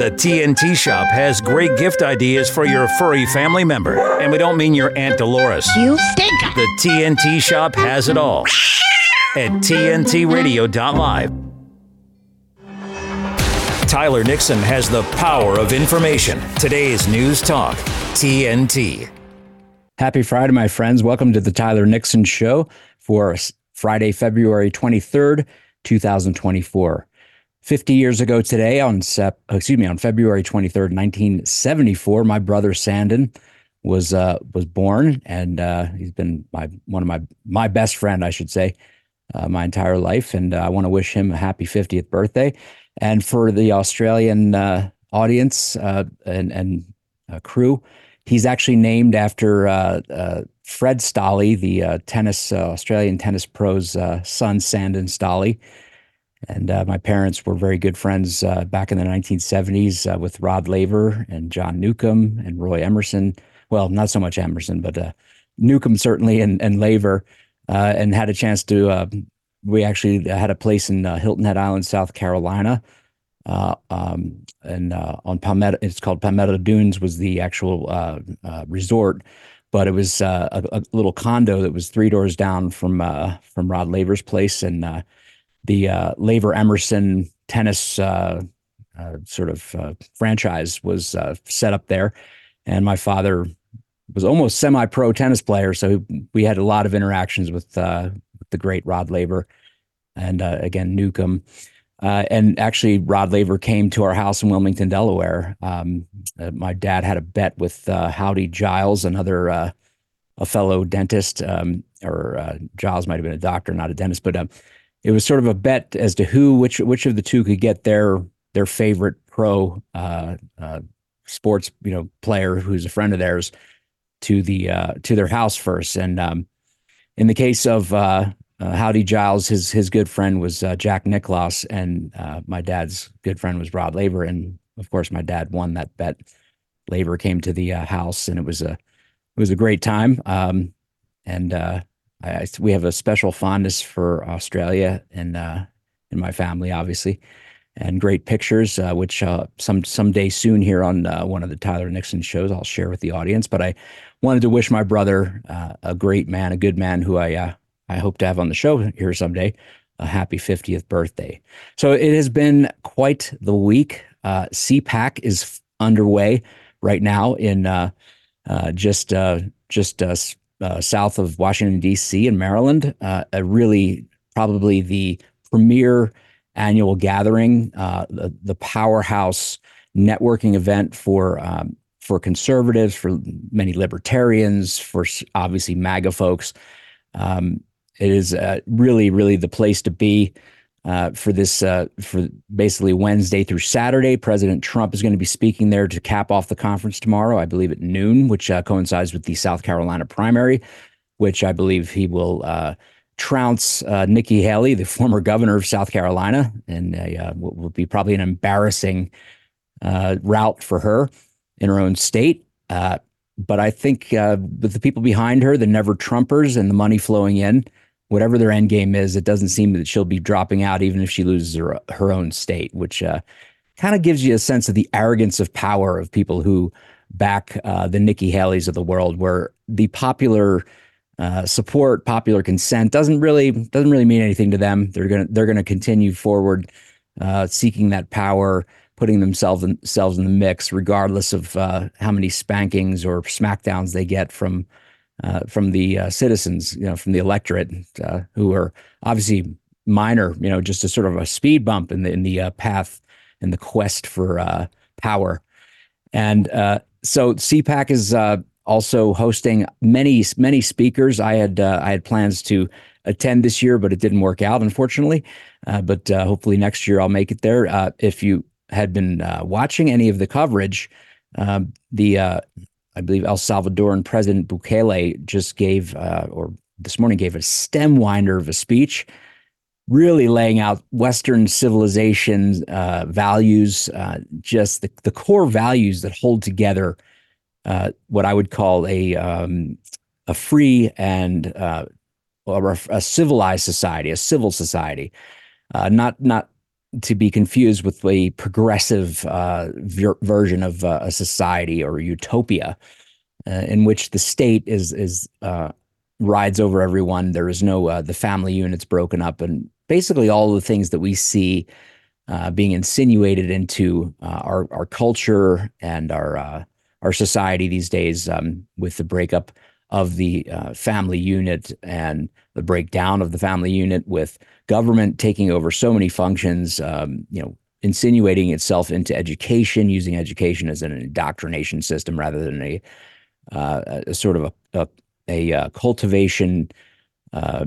The TNT Shop has great gift ideas for your furry family member. And we don't mean your Aunt Dolores. You stink! The TNT Shop has it all at TNTRadio.live. Tyler Nixon has the power of information. Today's News Talk, TNT. Happy Friday, my friends. Welcome to the Tyler Nixon Show for Friday, February 23rd, 2024. 50 years ago today, on Sep- excuse me, on February 23rd, 1974, my brother Sandon was uh, was born, and uh, he's been my one of my my best friend, I should say, uh, my entire life. And uh, I want to wish him a happy 50th birthday. And for the Australian uh, audience uh, and and crew, he's actually named after Fred Stolle, the tennis Australian tennis pro's son, Sandon Stolle. And uh, my parents were very good friends uh, back in the 1970s uh, with Rod Laver and John Newcombe and Roy Emerson. Well, not so much Emerson, but uh, Newcombe certainly and, and Laver, uh, and had a chance to. Uh, we actually had a place in Hilton Head Island, South Carolina, um, and on Palmetto. It's called Palmetto Dunes. Was the actual resort, but it was a, a, little condo that was three doors down from from Rod Laver's place, and the uh, Emerson tennis uh, uh, sort of uh, franchise was uh, set up there, and my father was almost semi-pro tennis player, so we had a lot of interactions with, uh, the great Rod Laver, and again Newcombe. and actually, Rod Laver came to our house in Wilmington, Delaware. Um, my dad had a bet with Howdy Giles, another a fellow dentist, um, or Giles might have been a doctor, not a dentist, but um, it was sort of a bet as to who which which of the two could get their their favorite pro uh, uh, sports you know player who's a friend of theirs to the uh, to their house first. And um, in the case of uh, uh, Howdy Giles, his his good friend was uh, Jack Nicklaus, and my dad's good friend was Rod Laver. And of course, my dad won that bet. Laver came to the house, and it was a it was a great time. Um, and I, we have a special fondness for Australia and uh, in my family, obviously, and great pictures, uh, which uh, some someday soon here on uh, one of the Tyler Nixon shows I'll share with the audience. But I wanted to wish my brother, uh, a great man, a good man, who I uh, I hope to have on the show here someday, a happy 50th birthday. So it has been quite the week. CPAC is underway right now in just just uh, south of Washington, D.C. in Maryland, uh, really probably the premier annual gathering, uh, the, the powerhouse networking event for um, for conservatives, for many libertarians, for obviously MAGA folks. Um, it is uh, really, really the place to be uh, for this uh, for basically Wednesday through Saturday. President Trump is going to be speaking there to cap off the conference tomorrow, I believe at noon, which uh, coincides with the South Carolina primary, which I believe he will uh, trounce uh, Nikki Haley, the former governor of South Carolina, and uh, will, will, be probably an embarrassing rout for her in her own state. but I think with the people behind her, the never Trumpers, and the money flowing in whatever their end game is, it doesn't seem that she'll be dropping out even if she loses her, her own state, which uh, kind of gives you a sense of the arrogance of power of people who back uh, the Nikki Haley's of the world, where the popular uh, support, popular consent doesn't really doesn't really mean anything to them. They're gonna they're gonna continue forward, uh, seeking that power, putting themselves themselves in the mix, regardless of uh, how many spankings or smackdowns they get from uh, from the uh, citizens, you know, from the electorate, uh, who are obviously minor, you know, just a sort of a speed bump in the in the uh, path in the quest for uh, power. And uh, so CPAC is also hosting many many speakers. I had I had plans to attend this year, but it didn't work out, unfortunately. but hopefully next year I'll make it there. if you had been watching any of the coverage, um, the I believe El Salvadoran President Bukele just gave, uh, or this morning gave a stem winder of a speech, really laying out Western civilization uh, values, uh, just the, the core values that hold together uh, what I would call a um, a free and uh, or a, a, civilized society, a civil society, uh, not not to be confused with a progressive uh, ver- version of uh, a society or a utopia uh, in which the state is is uh, rides over everyone. There is no uh, the family units broken up, and basically all the things that we see uh, being insinuated into our our culture and our our society these days um, with the breakup of the family unit and the breakdown of the family unit with government taking over so many functions, um, you know, insinuating itself into education, using education as an indoctrination system rather than a, uh, a sort of a, a, a uh, cultivation uh,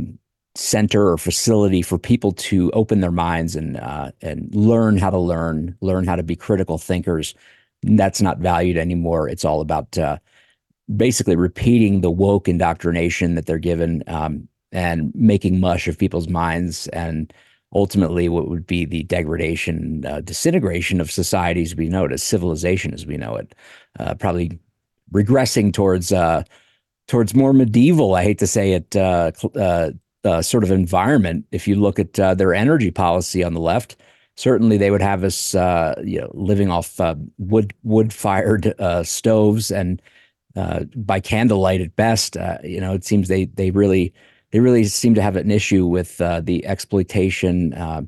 center or facility for people to open their minds and uh, and learn how to learn, learn how to be critical thinkers. That's not valued anymore. It's all about uh, basically repeating the woke indoctrination that they're given. Um, and making mush of people's minds and ultimately what would be the degradation, uh, disintegration of society as we know it, as civilization as we know it, uh, probably regressing towards uh, towards more medieval. I hate to say it, uh, uh, uh, sort of environment. If you look at their energy policy on the left, certainly they would have us, you know, living off wood wood fired stoves and by candlelight at best. you know, it seems they they really they really seem to have an issue with uh, the exploitation uh,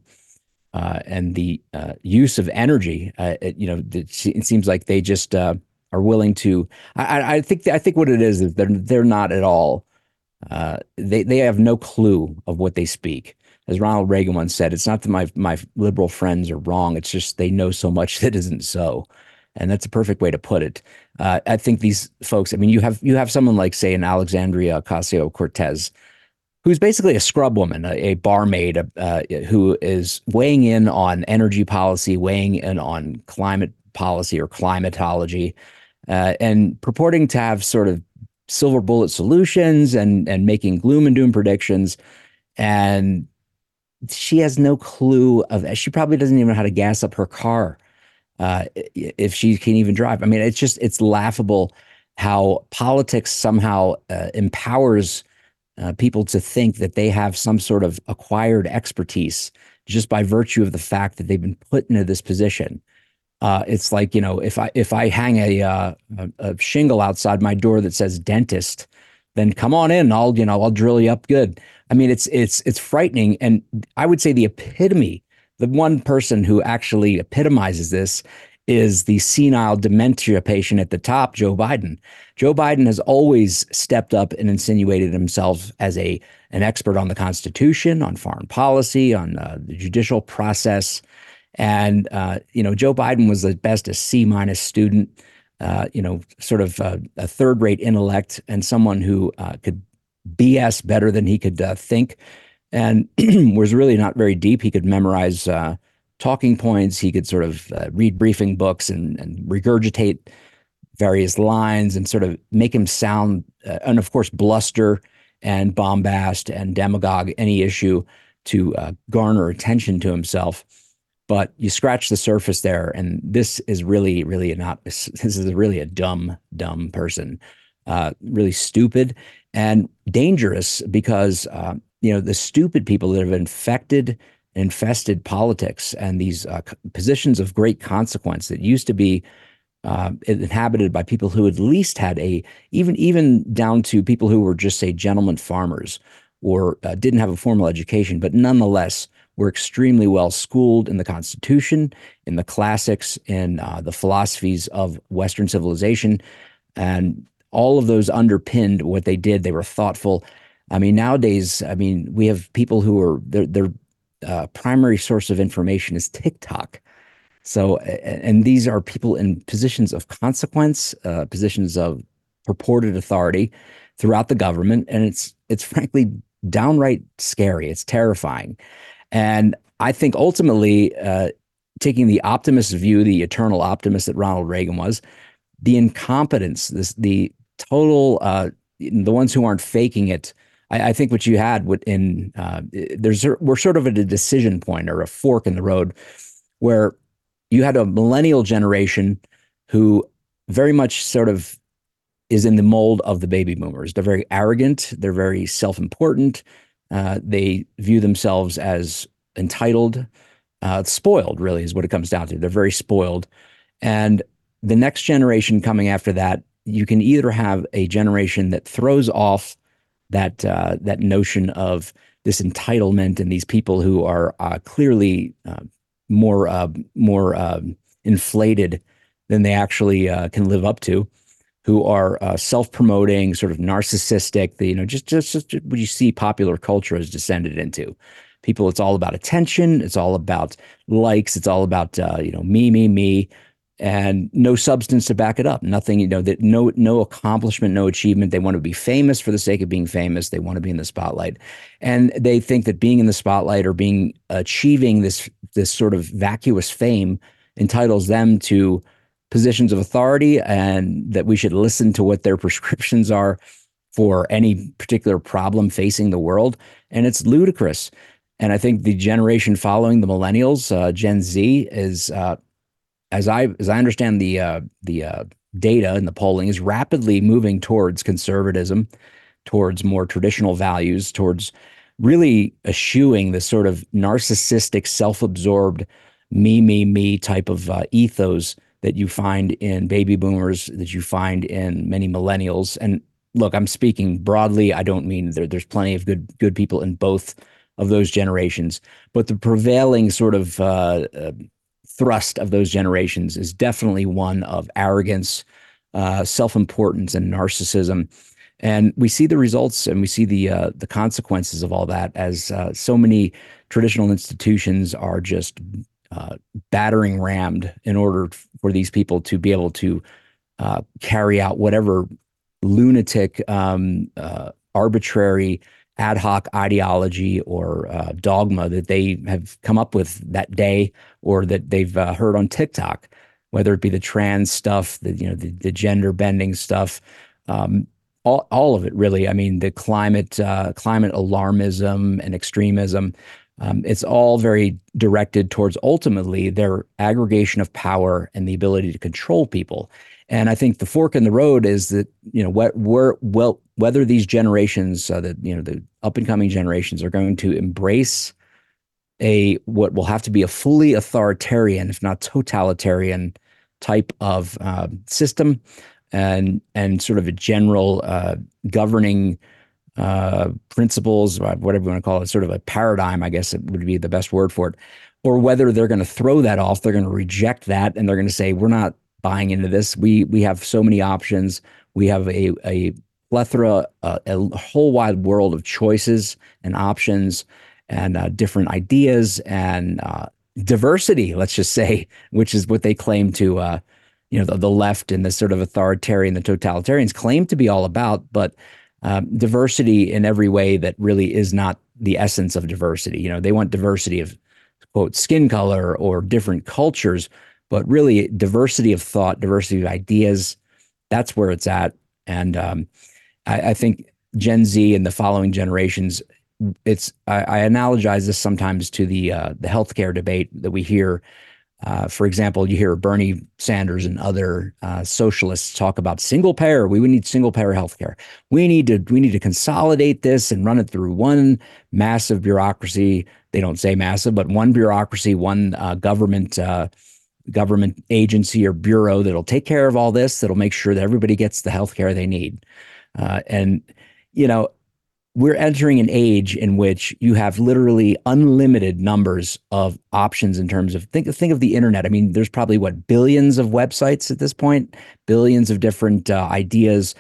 uh, and the uh, use of energy. Uh, it, you know, it, seems like they just uh, are willing to. I, I, think I think what it is is they're they're not at all. they they have no clue of what they speak. As Ronald Reagan once said, it's not that my my liberal friends are wrong. It's just they know so much that isn't so and that's a perfect way to put it. Uh, I think these folks. I mean, you have you have someone like, say, an Alexandria Ocasio Cortez, who's basically a scrub woman, a, a barmaid uh, who is weighing in on energy policy, weighing in on climate policy or climatology, uh, and purporting to have sort of silver bullet solutions and and making gloom and doom predictions. And she has no clue of. She probably doesn't even know how to gas up her car uh, if she can even drive. I mean, it's just it's laughable how politics somehow uh, empowers uh, people to think that they have some sort of acquired expertise just by virtue of the fact that they've been put into this position. Uh, it's like you know, if I if I hang a, uh, a, a shingle outside my door that says dentist, then come on in. I'll you know I'll drill you up good. I mean, it's it's it's frightening, and I would say the epitome, the one person who actually epitomizes this is the senile dementia patient at the top, Joe Biden. Joe Biden has always stepped up and insinuated himself as a an expert on the Constitution, on foreign policy, on uh, the judicial process, and uh, you know Joe Biden was the best a C minus student. Uh, you know, sort of uh, a third rate intellect and someone who uh, could BS better than he could uh, think, and was really not very deep. He could memorize talking points. He could sort of uh, read briefing books and, and, regurgitate various lines and sort of make him sound, uh, and of course, bluster and bombast and demagogue any issue to uh, garner attention to himself. But you scratch the surface there, and this is really, really not. This is really a dumb, dumb person, uh, really stupid and dangerous because uh, you know the stupid people that have infected infested politics and these uh, positions of great consequence that used to be uh, inhabited by people who at least had a even even down to people who were just say gentlemen farmers or uh, didn't have a formal education, but nonetheless were extremely well schooled in the Constitution, in the classics, in uh, the philosophies of Western civilization, and all of those underpinned what they did. They were thoughtful. I mean, nowadays, I mean, we have people who are they're they're uh, primary source of information is TikTok. So, and these are people in positions of consequence, uh, positions of purported authority throughout the government, and it's it's frankly downright scary. It's terrifying, and I think ultimately, uh, taking the optimist view, the eternal optimist that Ronald Reagan was, the incompetence, this the total, uh, the ones who aren't faking it I, I think what you had in uh, there's we're sort of at a decision point or a fork in the road where you had a millennial generation who very much sort of is in the mold of the baby boomers. They're very arrogant. They're very self-important. Uh, they view themselves as entitled. uh, spoiled. Really, is what it comes down to. They're very spoiled, and the next generation coming after that, you can either have a generation that throws off that uh, that notion of this entitlement and these people who are uh, clearly uh, more uh, more um, inflated than they actually uh, can live up to, who are uh, self-promoting, sort of narcissistic. The, you know, just, just just what you see popular culture has descended into. People, it's all about attention. It's all about likes. It's all about uh, you know me, me, me, and no substance to back it up. Nothing, you know, that no no accomplishment, no achievement. They want to be famous for the sake of being famous. They want to be in the spotlight, and they think that being in the spotlight or being achieving this this sort of vacuous fame entitles them to positions of authority and that we should listen to what their prescriptions are for any particular problem facing the world. And it's ludicrous. And I think the generation following the millennials, uh, Gen Z, is uh, as I as I understand the uh, the uh, data and the polling is rapidly moving towards conservatism, towards more traditional values, towards really eschewing this sort of narcissistic, self-absorbed, me, me, me type of uh, ethos that you find in baby boomers, that you find in many millennials. And look, I'm speaking broadly. I don't mean there, there's plenty of good good people in both of those generations, but the prevailing sort of uh, uh, thrust of those generations is definitely one of arrogance, uh, self-importance, and narcissism. And we see the results and we see the uh, the consequences of all that as uh, so many traditional institutions are just uh, battering rammed in order for these people to be able to uh, carry out whatever lunatic, um, uh, arbitrary, ad hoc ideology or uh, dogma that they have come up with that day or that they've uh, heard on TikTok, whether it be the trans stuff, the you know the, the gender bending stuff. Um, all, all of it really. I mean, the climate uh, climate alarmism and extremism. Um, it's all very directed towards ultimately their aggregation of power and the ability to control people. And I think the fork in the road is that you know what we're well whether these generations, uh, the you know the up and coming generations, are going to embrace a what will have to be a fully authoritarian, if not totalitarian, type of uh, system, and and sort of a general uh, governing uh, principles, whatever you want to call it, sort of a paradigm, I guess it would be the best word for it, or whether they're going to throw that off, they're going to reject that, and they're going to say, "We're not buying into this. We we have so many options. We have a a plethora, uh, a whole wide world of choices and options, and uh, different ideas and uh, diversity. Let's just say, which is what they claim to." Uh, you know the, the left and the sort of authoritarian, the totalitarians claim to be all about, but um, diversity in every way that really is not the essence of diversity. You know, they want diversity of quote skin color or different cultures, but really diversity of thought, diversity of ideas. That's where it's at, and um, I, I, think Gen Z and the following generations. It's I, I analogize this sometimes to the uh, the healthcare debate that we hear uh, for example, you hear Bernie Sanders and other uh, socialists talk about single payer. We would need single payer healthcare. We need to we need to consolidate this and run it through one massive bureaucracy. They don't say massive, but one bureaucracy, one uh, government uh, government agency or bureau that'll take care of all this. That'll make sure that everybody gets the healthcare they need. Uh, and you know, we're entering an age in which you have literally unlimited numbers of options in terms of think think of the internet. I mean, there's probably what billions of websites at this point, billions of different uh, ideas.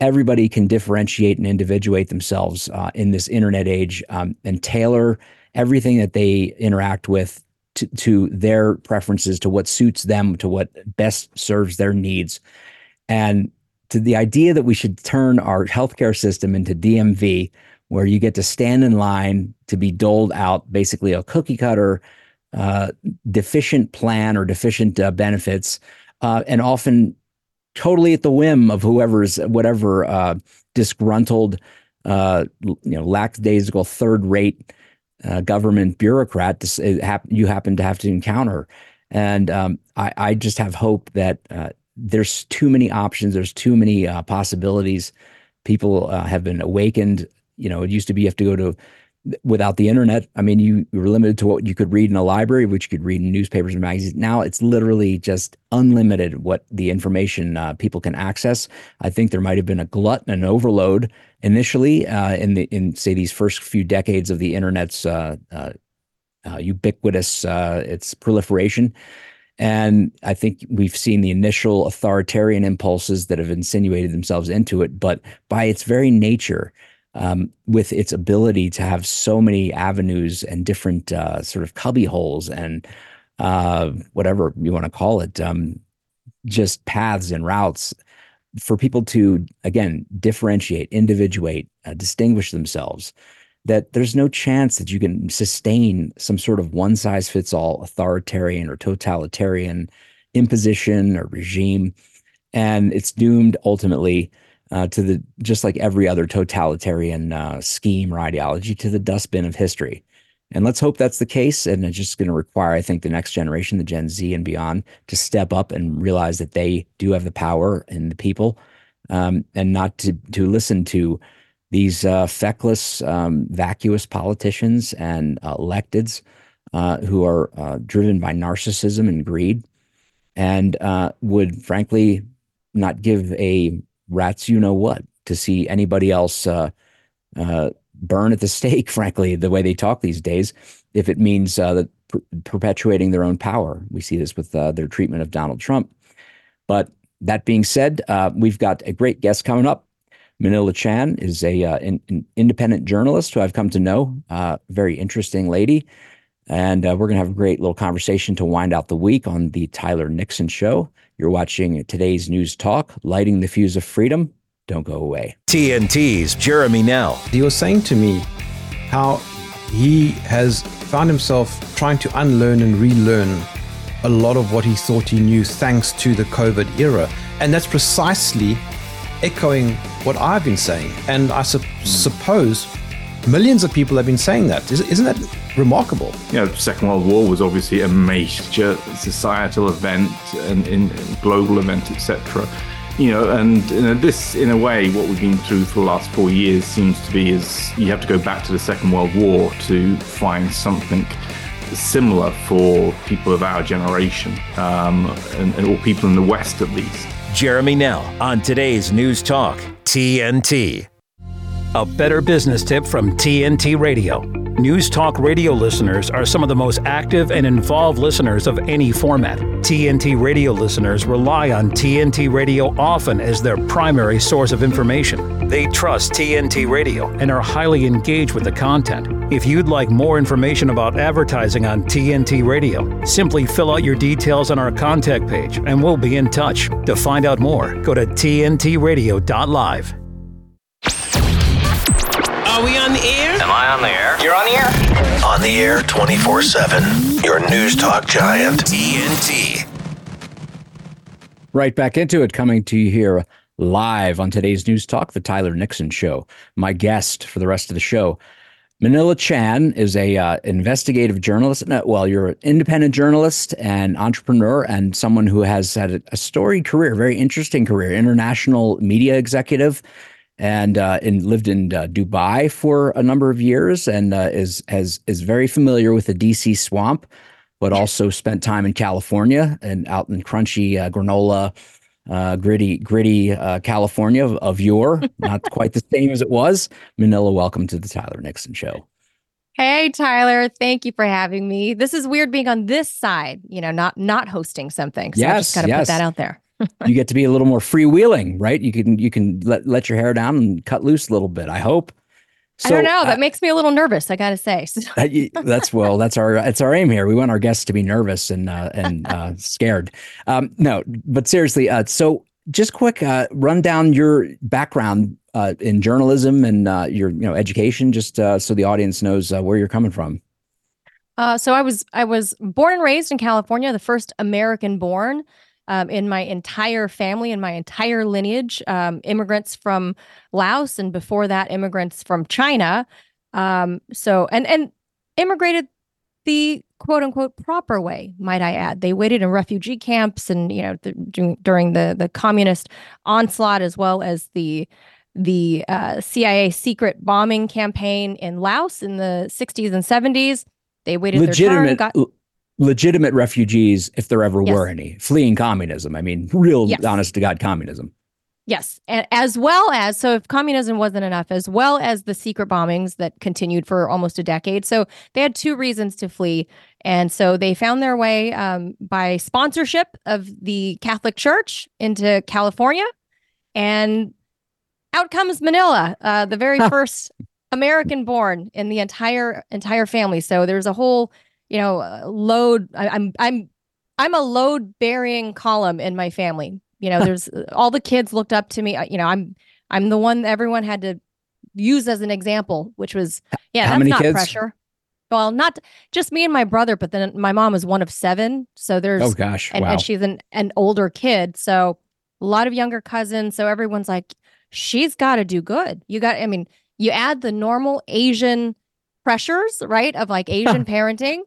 Everybody can differentiate and individuate themselves uh, in this internet age um, and tailor everything that they interact with to, to their preferences, to what suits them, to what best serves their needs. And to the idea that we should turn our healthcare system into DMV, where you get to stand in line to be doled out basically a cookie cutter uh, deficient plan or deficient uh, benefits, uh, and often totally at the whim of whoever's whatever uh, disgruntled, uh, you know, lackadaisical third rate uh, government bureaucrat you happen to have to encounter. And um, I, I, just have hope that there's too many options. There's too many uh, possibilities. People uh, have been awakened. You know, it used to be you have to go to without the internet, I mean, you, you were limited to what you could read in a library, which you could read in newspapers and magazines. Now it's literally just unlimited what the information uh, people can access. I think there might have been a glut and an overload initially uh, in the in say these first few decades of the internet's uh, uh, ubiquitous its proliferation. And I think we've seen the initial authoritarian impulses that have insinuated themselves into it. But by its very nature, um, with its ability to have so many avenues and different uh, sort of cubby holes and uh, whatever you want to call it, um, just paths and routes for people to, again, differentiate, individuate, uh, distinguish themselves that there's no chance that you can sustain some sort of one size fits all authoritarian or totalitarian imposition or regime. And it's doomed ultimately uh, to the just like every other totalitarian uh, scheme or ideology to the dustbin of history. And let's hope that's the case. And it's just going to require, I think, the next generation, the Gen Z and beyond, to step up and realize that they do have the power and the people, um, and not to to listen to these uh, feckless, um, vacuous politicians and uh, electeds uh, who are uh, driven by narcissism and greed and uh, would frankly not give a rat's you know what to see anybody else uh, burn at the stake, frankly, the way they talk these days, if it means that per- perpetuating their own power. We see this with their treatment of Donald Trump. But that being said, we've got a great guest coming up. Manila Chan is a uh, in, an independent journalist who I've come to know. Uh, very interesting lady, and uh, we're going to have a great little conversation to wind out the week on the Tyler Nixon Show. You're watching today's news talk, lighting the fuse of freedom. Don't go away. TNT's Jeremy Nell. He was saying to me how he has found himself trying to unlearn and relearn a lot of what he thought he knew thanks to the COVID era. And that's precisely echoing what I've been saying. And I su- suppose millions of people have been saying that. Isn't that remarkable? You know, Second World War was obviously a major societal event and, in global event, etc. You know, and you know, this, in a way, what we've been through for the last four years seems to be is you have to go back to the Second World War to find something similar for people of our generation, um, and, or people in the West at least. Jeremy Nell on today's News Talk, TNT. A better business tip from TNT Radio. News Talk radio listeners are some of the most active and involved listeners of any format. TNT radio listeners rely on TNT Radio often as their primary source of information. They trust TNT Radio and are highly engaged with the content. If you'd like more information about advertising on TNT Radio, simply fill out your details on our contact page and we'll be in touch. To find out more, go to tntradio.live. Are we on the air? Am I on the air? You're on the air? On the air 24 7. Your news talk giant. TNT. Right back into it, coming to you here live on today's News Talk, The Tyler Nixon Show. My guest for the rest of the show, Manila Chan, is a uh, investigative journalist. Well, you're an independent journalist and entrepreneur, and someone who has had a, storied career, very interesting career, international media executive and uh, and lived in uh, Dubai for a number of years, and uh, is has is very familiar with the DC swamp, but also spent time in California and out in crunchy uh, granola, uh, gritty gritty uh, California of, of yore. Not quite the same as it was. Manila, welcome to the Tyler Nixon Show. Hey Tyler, thank you for having me. This is weird being on this side, you know, not not hosting something. So yes, I just got to yes. put that out there you get to be a little more freewheeling, right? You can you can let let your hair down and cut loose a little bit. I hope. So, I don't know. That makes me a little nervous. I got to say. that's well. That's our. It's our aim here. We want our guests to be nervous and uh, and uh, scared. Um, no, but seriously. Uh, so just quick uh, run down your background uh, in journalism and uh, your you know education, just uh, so the audience knows uh, where you're coming from. Uh, so I was I was born and raised in California, the first American born um, in my entire family and my entire lineage, um, immigrants from Laos, and before that, immigrants from China. Um, so, and and immigrated the quote unquote proper way, might I add. They waited in refugee camps, and you know, the, during the the communist onslaught, as well as the the uh, CIA secret bombing campaign in Laos in the 60s and 70s. They waited their turn, legitimate got legitimate refugees if there ever Yes. were any fleeing communism i mean real Yes. honest to god communism Yes, and as well as so if communism wasn't enough, as well as the secret bombings that continued for almost a decade. So they had two reasons to flee, and so they found their way um, by sponsorship of the Catholic Church into California, and out comes Manila, uh, the very first American born in the entire entire family. So there's a whole, you know, uh, load. I, I'm I'm I'm a load bearing column in my family. You know, there's uh, all the kids looked up to me. You know, I'm I'm the one that everyone had to use as an example, which was yeah, How that's many not kids? pressure. Well, not just me and my brother, but then my mom was one of seven. So there's oh gosh and, wow and she's an, an older kid so a lot of younger cousins so everyone's like she's got to do good you got i mean you add the normal asian pressures right of like asian parenting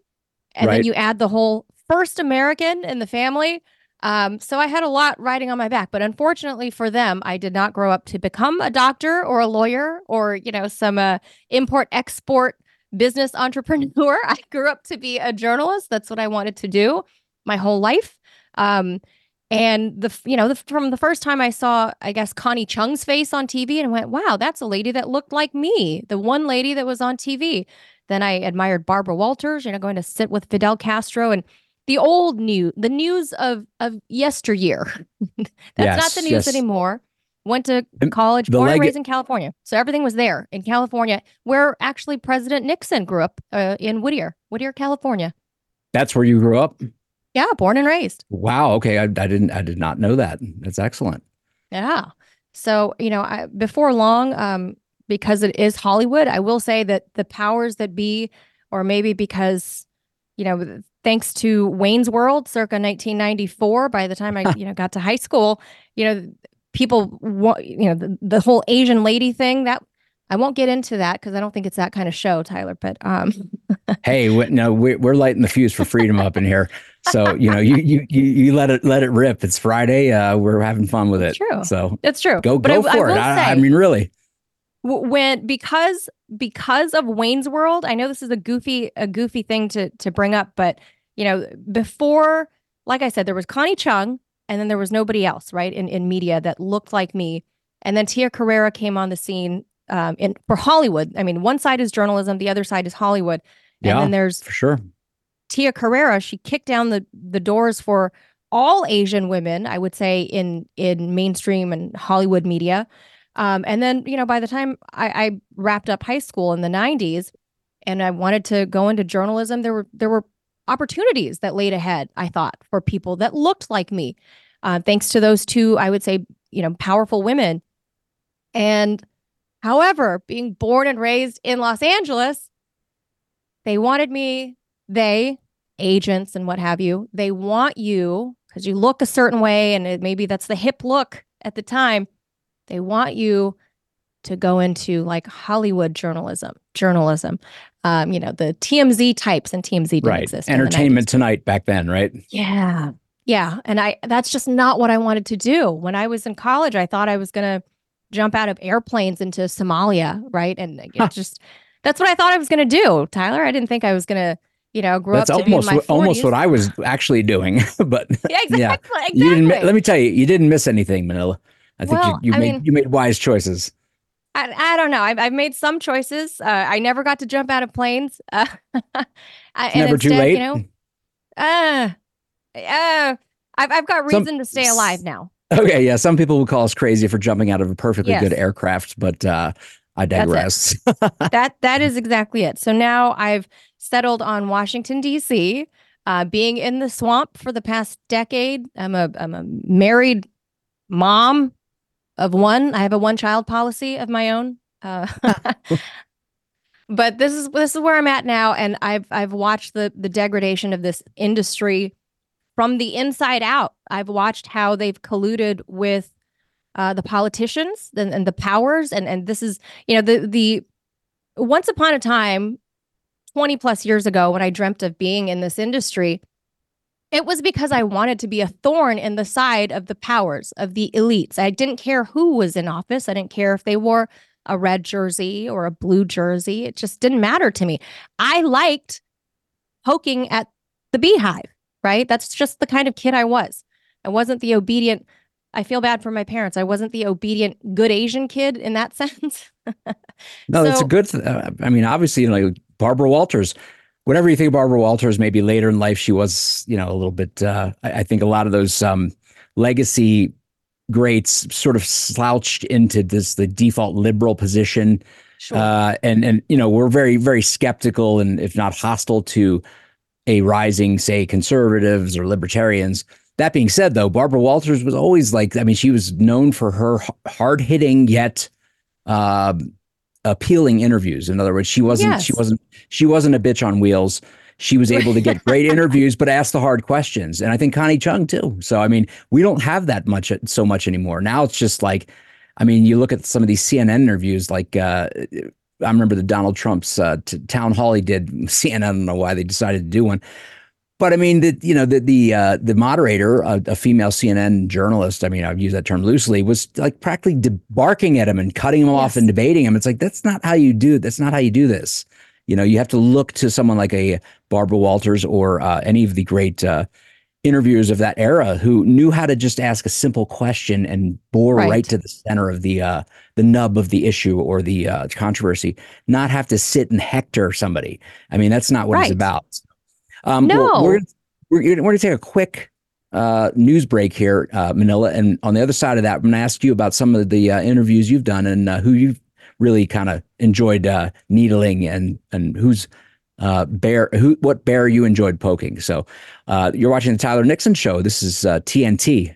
and Right. then you add the whole first american in the family um, so i had a lot riding on my back but unfortunately for them i did not grow up to become a doctor or a lawyer or you know some uh, import export business entrepreneur i grew up to be a journalist that's what i wanted to do my whole life. Um, and the you know the, from the first time I saw I guess Connie Chung's face on TV and went wow that's a lady that looked like me the one lady that was on TV. Then I admired Barbara Walters you know going to sit with Fidel Castro and the old new the news of of yesteryear. that's not the news yes. anymore. Went to college, born and raised in California, so everything was there in California, where actually President Nixon grew up uh, in Whittier, Whittier, California. that's where you grew up Yeah, born and raised. wow okay I, I didn't i did not know that that's excellent Yeah. So, you know, I, before long, um, because it is Hollywood, I will say that the powers that be, or maybe because, you know, thanks to Wayne's World circa 1994, by the time I, you know, got to high school, you know, people, you know, the, the whole Asian lady thing that I won't get into that because I don't think it's that kind of show, Tyler. But um, hey we, no we're, we're lighting the fuse for freedom up in here so you know you, you you you let it let it rip it's friday uh we're having fun with it true. so it's true. go But go I, I for it will I, I mean really when because because of Wayne's World, I know this is a goofy a goofy thing to to bring up, but you know, before like I said, there was Connie Chung and then there was nobody else, right, in in media that looked like me. And then Tia Carrera came on the scene um in for Hollywood. I mean, one side is journalism, the other side is Hollywood. And Yeah. then there's for sure Tia Carrera, she kicked down the the doors for all Asian women, I would say, in in mainstream and Hollywood media. Um, and then, you know, by the time I, I wrapped up high school in the '90s, and I wanted to go into journalism, there were there were opportunities that laid ahead. I thought for people that looked like me, uh, thanks to those two, I would say, you know, powerful women. And however, being born and raised in Los Angeles, they wanted me they agents and what have you they want you because you look a certain way and it, maybe that's the hip look at the time they want you to go into like hollywood journalism journalism um you know the tmz types and tmz didn't right. exist in the 90s. entertainment tonight back then right? Yeah. Yeah. And i that's just not what i wanted to do. When i was in college i thought i was going to jump out of airplanes into somalia right and Huh. just that's what i thought i was going to do tyler i didn't think i was going to you know grow that's up to be in almost my what, almost what i was actually doing but Yeah, exactly. Yeah. exactly. you didn't let me tell you you didn't miss anything manila i think Well, you, you made mean- you made wise choices I, I don't know. I've, I've made some choices. Uh, I never got to jump out of planes. Uh, I, and never too late. You know, uh, uh, I've, I've got Some- reason to stay alive now. Okay yeah some people would call us crazy for jumping out of a perfectly good aircraft but uh i digress that that is exactly it. So now I've settled on Washington D.C. Uh, being in the swamp for the past decade. I'm a I'm a married mom of one. I have a one child policy of my own. Uh, but this is this is where I'm at now, and I've I've watched the the degradation of this industry from the inside out. I've watched how they've colluded with uh, the politicians and, and the powers, and and this is you know the the once upon a time 20 plus years ago when i dreamt of being in this industry It was because I wanted to be a thorn in the side of the powers of the elites. I didn't care who was in office. I didn't care if they wore a red jersey or a blue jersey. It just didn't matter to me. I liked poking at the beehive, right? That's just the kind of kid I was. I wasn't the obedient. I feel bad for my parents. I wasn't the obedient, good Asian kid in that sense. no, so, that's a good. Th- uh, I mean, obviously, you know, like Barbara Walters, whatever you think of Barbara Walters, maybe later in life she was, you know, a little bit. Uh, I, I, think a lot of those um, legacy greats sort of slouched into this the default liberal position, sure. uh, and and you know we're very very skeptical and if not hostile to a rising, say, conservatives or libertarians. That being said, though, Barbara Walters was always like, I mean, she was known for her hard hitting yet uh, appealing interviews. In other words, she wasn't yes. she wasn't she wasn't a bitch on wheels. She was able to get great interviews, but ask the hard questions. And I think Connie Chung too. So I mean, we don't have that much so much anymore. Now it's just like, I mean, you look at some of these CNN interviews, like uh, I remember the Donald Trump's uh, t- town hall he did. CNN, I don't know why they decided to do one. But I mean, the you know the the uh, the moderator, a, a, female CNN journalist. I mean, I've used that term loosely. Was like practically barking at him and cutting him yes. off and debating him. It's like that's not how you do. That's not how you do this. You know, you have to look to someone like a Barbara Walters or uh, any of the great uh, interviewers of that era who knew how to just ask a simple question and bore right, right to the center of the uh, the nub of the issue or the uh, controversy. Not have to sit and hector somebody. I mean, that's not what right. it's about. Um, no. We're, we're, we're going to take a quick uh, news break here, uh, Manila. And on the other side of that, I'm going to ask you about some of the uh, interviews you've done and uh, who you've really kind of enjoyed uh, needling and and who's uh, bear who what bear you enjoyed poking. So you're watching the Tyler Nixon Show. This is TNT.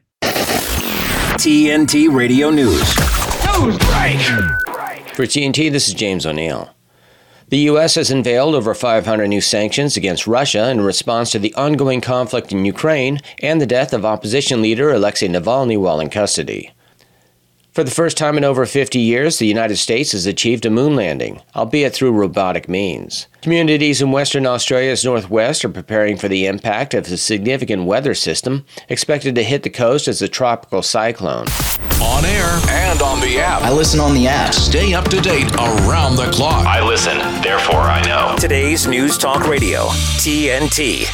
TNT Radio News. News break. For TNT, this is James O'Neill. The U.S. has unveiled over 500 new sanctions against Russia in response to the ongoing conflict in Ukraine and the death of opposition leader Alexei Navalny while in custody. For the first time in over 50 years, the United States has achieved a moon landing, albeit through robotic means. Communities in Western Australia's northwest are preparing for the impact of a significant weather system expected to hit the coast as a tropical cyclone. On air and on the app. I listen on the app. Stay up to date around the clock. I listen, therefore I know. Today's News Talk Radio, TNT.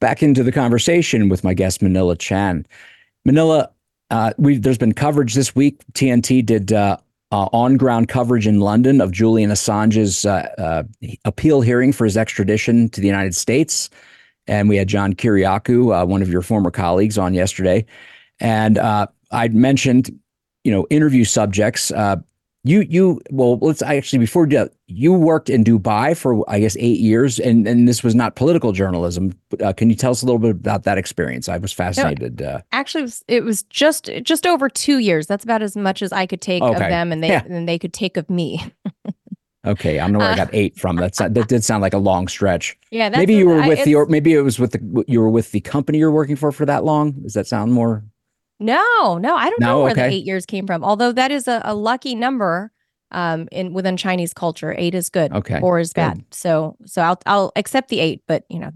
Back into the conversation with my guest, Manila Chan. Manila, uh, we there's been coverage this week. TNT did uh, uh, on ground coverage in London of Julian Assange's uh, uh, appeal hearing for his extradition to the United States. And we had John Kiriakou, uh, one of your former colleagues, on yesterday. And I'd mentioned, you know, interview subjects. You you well let's actually before do you worked in Dubai for I guess eight years and and this was not political journalism. Uh, can you tell us a little bit about that experience? I was fascinated. No, uh, actually, it was, it was, just just over two years. That's about as much as I could take okay. of them, and they yeah. and they could take of me. okay, I don't know where uh, I got eight from. That's that did sound like a long stretch. Yeah, maybe you were with I, the maybe it was with the you were with the company you're working for for that long. Does that sound more? No, no, I don't no? know where okay. the eight years came from. Although that is a, a lucky number um in within Chinese culture. Eight is good. Okay. Four is bad. Good. So so I'll I'll accept the eight, but you know,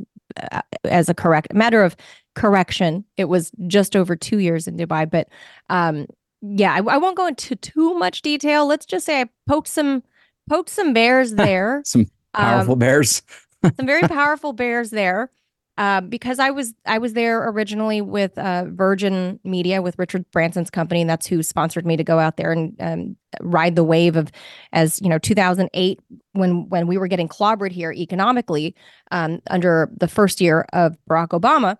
uh, as a correct matter of correction, it was just over two years in Dubai. But um yeah, I, I won't go into too much detail. Let's just say I poked some poked some bears there. some powerful um, bears. some very powerful bears there. Um, because I was I was there originally with uh, Virgin Media with Richard Branson's company, and that's who sponsored me to go out there and um, ride the wave of, as you know, 2008 when when we were getting clobbered here economically um, under the first year of Barack Obama.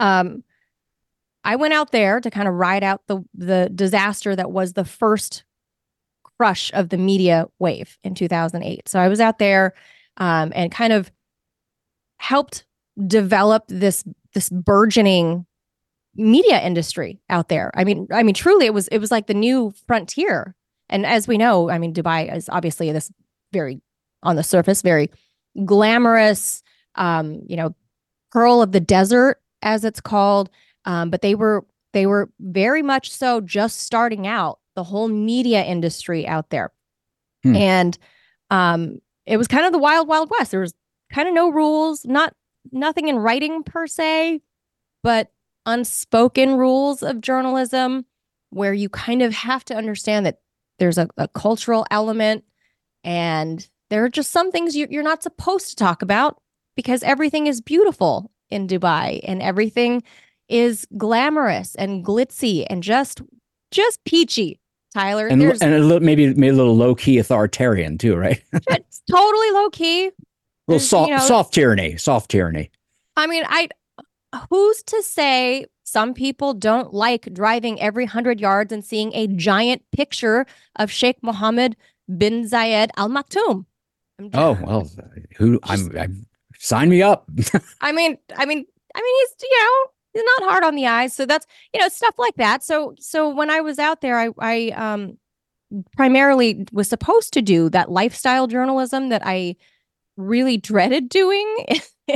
Um, I went out there to kind of ride out the the disaster that was the first crush of the media wave in 2008. So I was out there um, and kind of helped develop this this burgeoning media industry out there. I mean, I mean, truly, it was it was like the new frontier. And as we know, I mean, Dubai is obviously this very on the surface, very glamorous, um, you know, pearl of the desert, as it's called. Um, but they were they were very much so just starting out the whole media industry out there, hmm. and um, it was kind of the wild wild west. There was kind of no rules, not nothing in writing per se, but unspoken rules of journalism where you kind of have to understand that there's a, a cultural element and there are just some things you, you're not supposed to talk about because everything is beautiful in Dubai and everything is glamorous and glitzy and just just peachy. Tyler, and, and a little, maybe maybe a little low key authoritarian too, right? it's totally low key. Little soft, you know- soft tyranny, soft tyranny. I mean, I who's to say some people don't like driving every hundred yards and seeing a giant picture of Sheikh Mohammed bin Zayed Al Maktoum? Oh well, who I'm, I'm sign me up. I mean, I mean, I mean, he's you know he's not hard on the eyes, so that's you know stuff like that. So so when I was out there, I I um primarily was supposed to do that lifestyle journalism that I really dreaded doing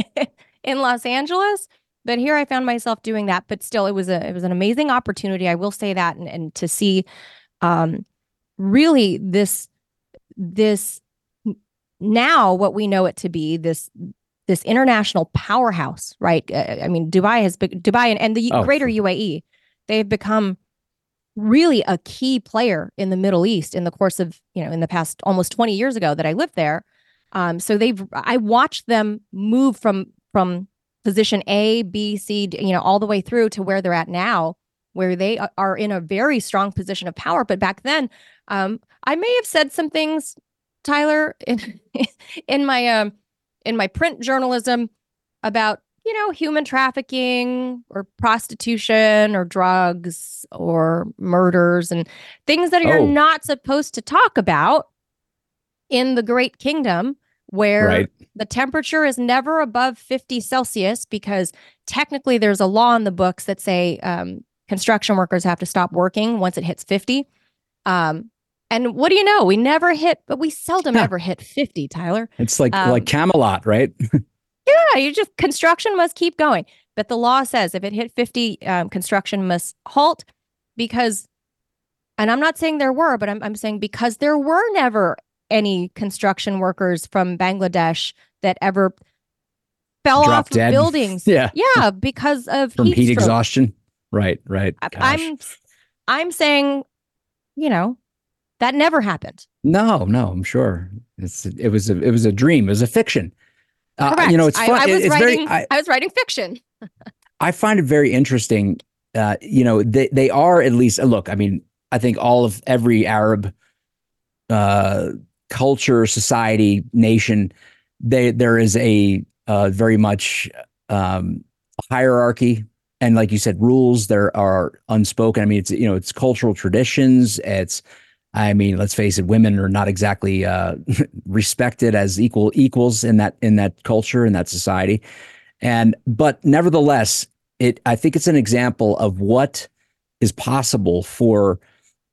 in Los Angeles. But here I found myself doing that. But still, it was a it was an amazing opportunity. I will say that, and, and to see um really this this now what we know it to be this this international powerhouse, right? Uh, I mean, Dubai has been Dubai and, and the Oh, greater UAE, they've become really a key player in the Middle East in the course of, you know, in the past almost 20 years ago that I lived there. Um, so they've I watched them move from from position A, B, C, D, you know, all the way through to where they're at now, where they are in a very strong position of power. But back then, um, I may have said some things, Tyler, in in my um in my print journalism about you know human trafficking or prostitution or drugs or murders and things that you're Oh. not supposed to talk about in the great kingdom where Right. the temperature is never above 50 celsius because technically there's a law in the books that say um, construction workers have to stop working once it hits 50 um, and what do you know we never hit but we seldom Huh. ever hit 50 tyler It's like Um, like Camelot, right? yeah, you just construction must keep going. But the law says if it hit 50, um, construction must halt because, and I'm not saying there were, but I'm, I'm saying because there were never any construction workers from Bangladesh that ever fell Drop off of dead. buildings. Yeah. Yeah, because of From heat, heat exhaustion. Right, right. I- Gosh. I'm, I'm saying, you know, that never happened. No, no, I'm sure. It's it was a it was a dream. It was a fiction. Uh, you know, it's I- fun. I, it- was it's writing. very. I, I was writing fiction. I find it very interesting. Uh, you know, they they are at least look. I mean, I think all of every Arab uh, culture, society, nation, they there is a uh, very much um, hierarchy and like you said, rules there are unspoken. I mean, it's you know, it's cultural traditions. It's I mean, let's face it, women are not exactly uh, respected as equal equals in that in that culture in that society. And but nevertheless, it I think it's an example of what is possible for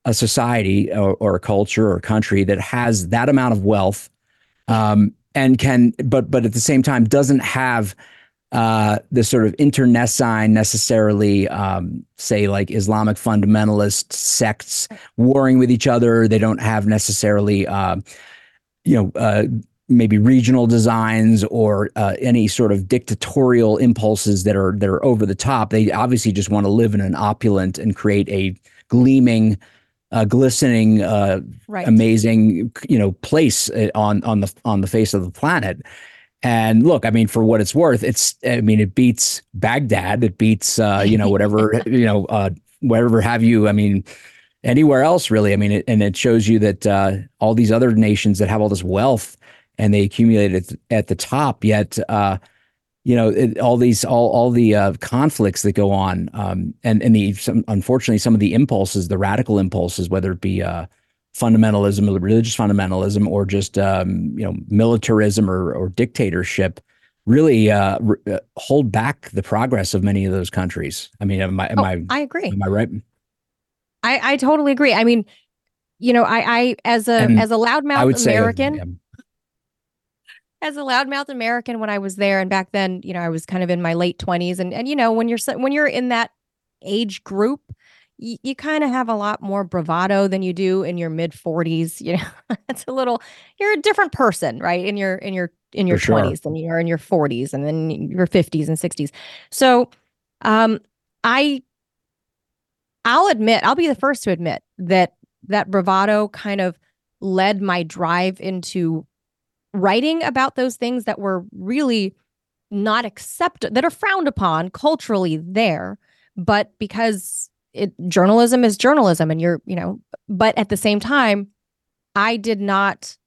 a society or, or a culture or a country that has that amount of wealth um, and can but but at the same time doesn't have uh, the sort of internecine necessarily um, say like Islamic fundamentalist sects warring with each other. They don't have necessarily uh, you know uh, maybe regional designs or uh, any sort of dictatorial impulses that are that are over the top. They obviously just want to live in an opulent and create a gleaming, uh, glistening, uh, Right. amazing you know place uh, on on the on the face of the planet. And look, I mean, for what it's worth, it's I mean, it beats Baghdad, it beats uh, you know whatever you know uh, whatever have you. I mean, anywhere else really. I mean, it, and it shows you that uh, all these other nations that have all this wealth and they accumulate it at the top, yet uh, you know it, all these all all the uh, conflicts that go on, um, and and the some, unfortunately some of the impulses, the radical impulses, whether it be uh, fundamentalism, religious fundamentalism, or just um, you know militarism or, or dictatorship, really uh, r- uh, hold back the progress of many of those countries. I mean, am I am Oh, I I agree. am I right? I, I totally agree. I mean, you know, I, I as a And as a loudmouth American, as a loudmouth American when I was there, and back then, you know, I was kind of in my late twenties, and and you know, when you're when you're in that age group, y- you kind of have a lot more bravado than you do in your mid 40s. You know, it's a little you're a different person, right? In your in your in your For sure. 20s than you are in your 40s and then your 50s and 60s. So, um, I I'll admit, I'll be the first to admit that that bravado kind of led my drive into writing about those things that were really not accepted, that are frowned upon culturally there, but because it journalism is journalism, and you're, you know, but at the same time, I did not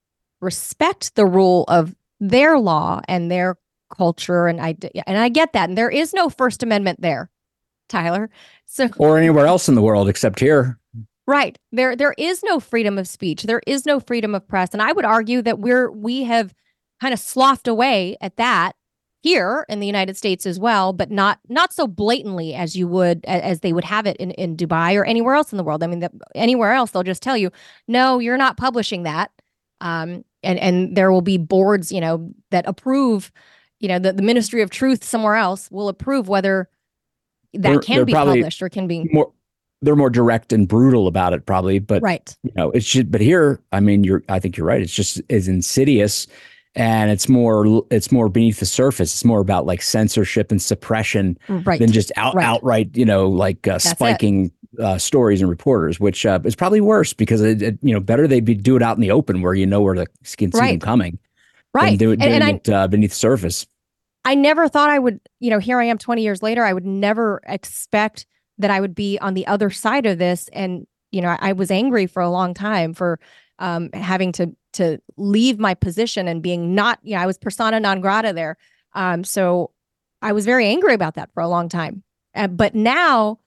respect the rule of their law and their culture, and I and I get that, and there is no First Amendment there, Tyler. So or anywhere else in the world except here. Right. There there is no freedom of speech. There is no freedom of press. And I would argue that we're we have kind of sloughed away at that here in the United States as well, but not not so blatantly as you would as they would have it in, in Dubai or anywhere else in the world. I mean, that anywhere else they'll just tell you, no, you're not publishing that. Um, and and there will be boards, you know, that approve, you know, the, the Ministry of Truth somewhere else will approve whether that They're- can they're be published or can be More they're more direct and brutal about it probably, but right. you know, it's just but here, I mean, you're I think you're right. It's just is insidious and it's more it's more beneath the surface. It's more about like censorship and suppression Right. than just out, Right. outright, you know, like uh, spiking uh, stories and reporters, which uh, is probably worse because it, it, you know better they be do it out in the open where you know where the can see them coming, right. Do it, and, and doing I uh, beneath the surface. I never thought I would, you know, here I am 20 years later, I would never expect that I would be on the other side of this. And, you know, I was angry for a long time for um, having to to leave my position and being not, you know, I was persona non grata there. Um, so I was very angry about that for a long time. Uh, but now,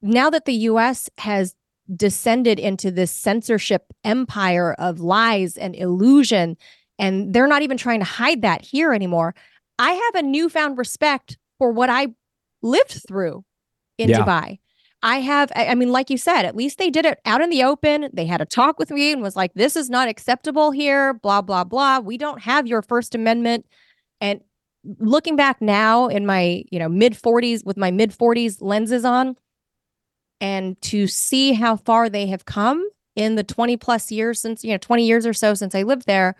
now that the US has descended into this censorship empire of lies and illusion, and they're not even trying to hide that here anymore. I have a newfound respect for what I lived through in Yeah. Dubai. I have, I I mean, like you said, at least they did it out in the open. They had a talk with me and was like, this is not acceptable here, blah, blah, blah. We don't have your First Amendment. And looking back now in my, you know, mid 40s with my mid 40s lenses on, and to see how far they have come in the 20 plus years since, you know, 20 years or so since I lived there,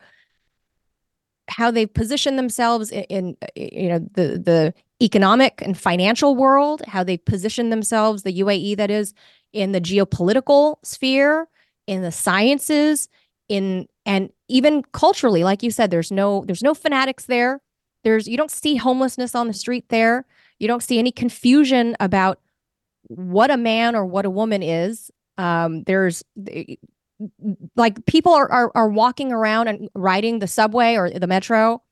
how they've positioned themselves in, in uh, you know the the economic and financial world, how they've positioned themselves, the UAE that is, in the geopolitical sphere, in the sciences, in and even culturally, like you said, there's no there's no fanatics there. There's you don't see homelessness on the street there. You don't see any confusion about what a man or what a woman is. Um, there's like people are, are are walking around and riding the subway or the metro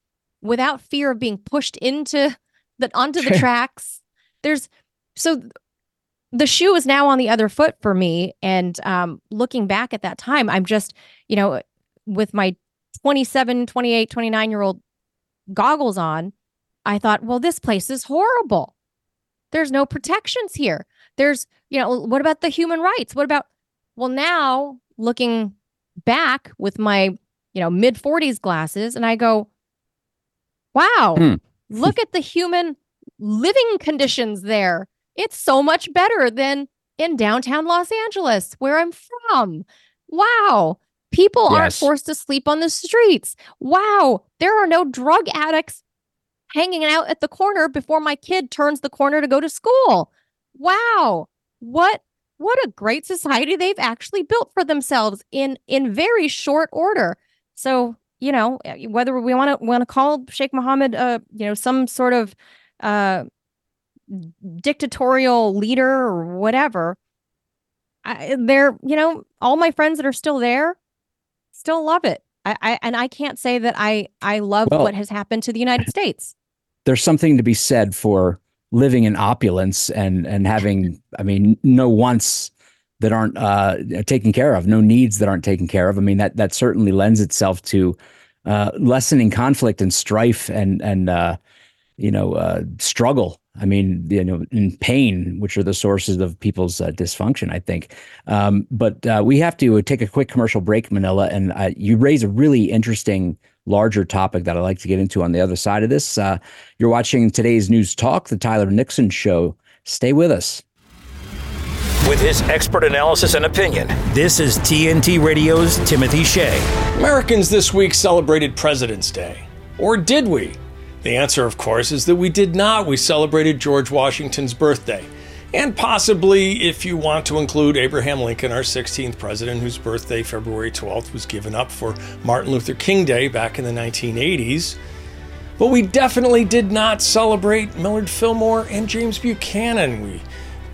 without fear of being pushed into the onto the tracks. There's so the shoe is now on the other foot for me. And um, looking back at that time, I'm just, you know, with my 27, 28, 29 year old goggles on, I thought, well, this place is horrible. There's no protections here. There's, you know, what about the human rights? What about, well, now looking back with my, you know, mid 40s glasses, and I go, wow, Hmm. look at the human living conditions there. It's so much better than in downtown Los Angeles, where I'm from. Wow. People aren't forced to sleep on the streets. Wow. There are no drug addicts hanging out at the corner before my kid turns the corner to go to school. Wow. What what a great society they've actually built for themselves in in very short order. So, you know, eh, whether we want to want to call Sheikh Mohammed uh, you know, some sort of uh dictatorial leader or whatever, I, they're, you know, all my friends that are still there still love it. I, I and I can't say that I I love Well- what has happened to the United States. there's something to be said for living in opulence and and having i mean no wants that aren't uh taken care of no needs that aren't taken care of. I mean that that certainly lends itself to uh lessening conflict and strife and and uh you know uh struggle. I mean you know in pain which are the sources of people's uh, dysfunction i think. Um but uh, we have to take a quick commercial break manila and you raise a really interesting larger topic that I'd like to get into on the other side of this. Uh, you're watching today's News Talk, the Tyler Nixon Show. Stay with us. With his expert analysis and opinion, this is TNT Radio's Timothy Shea. Americans this week celebrated President's Day. Or did we? The answer, of course, is that we did not. We celebrated George Washington's birthday. And possibly, if you want to include Abraham Lincoln, our 16th president, whose birthday, February 12th, was given up for Martin Luther King Day back in the 1980s. But we definitely did not celebrate Millard Fillmore and James Buchanan. We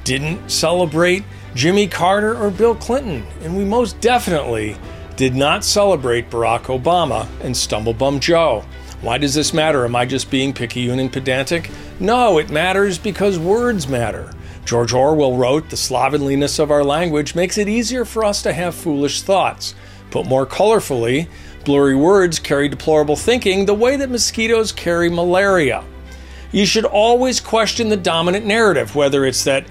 didn't celebrate Jimmy Carter or Bill Clinton. And we most definitely did not celebrate Barack Obama and Stumblebum Joe. Why does this matter? Am I just being picayune and pedantic? No, it matters because words matter. George Orwell wrote, The slovenliness of our language makes it easier for us to have foolish thoughts. Put more colorfully, blurry words carry deplorable thinking the way that mosquitoes carry malaria. You should always question the dominant narrative, whether it's that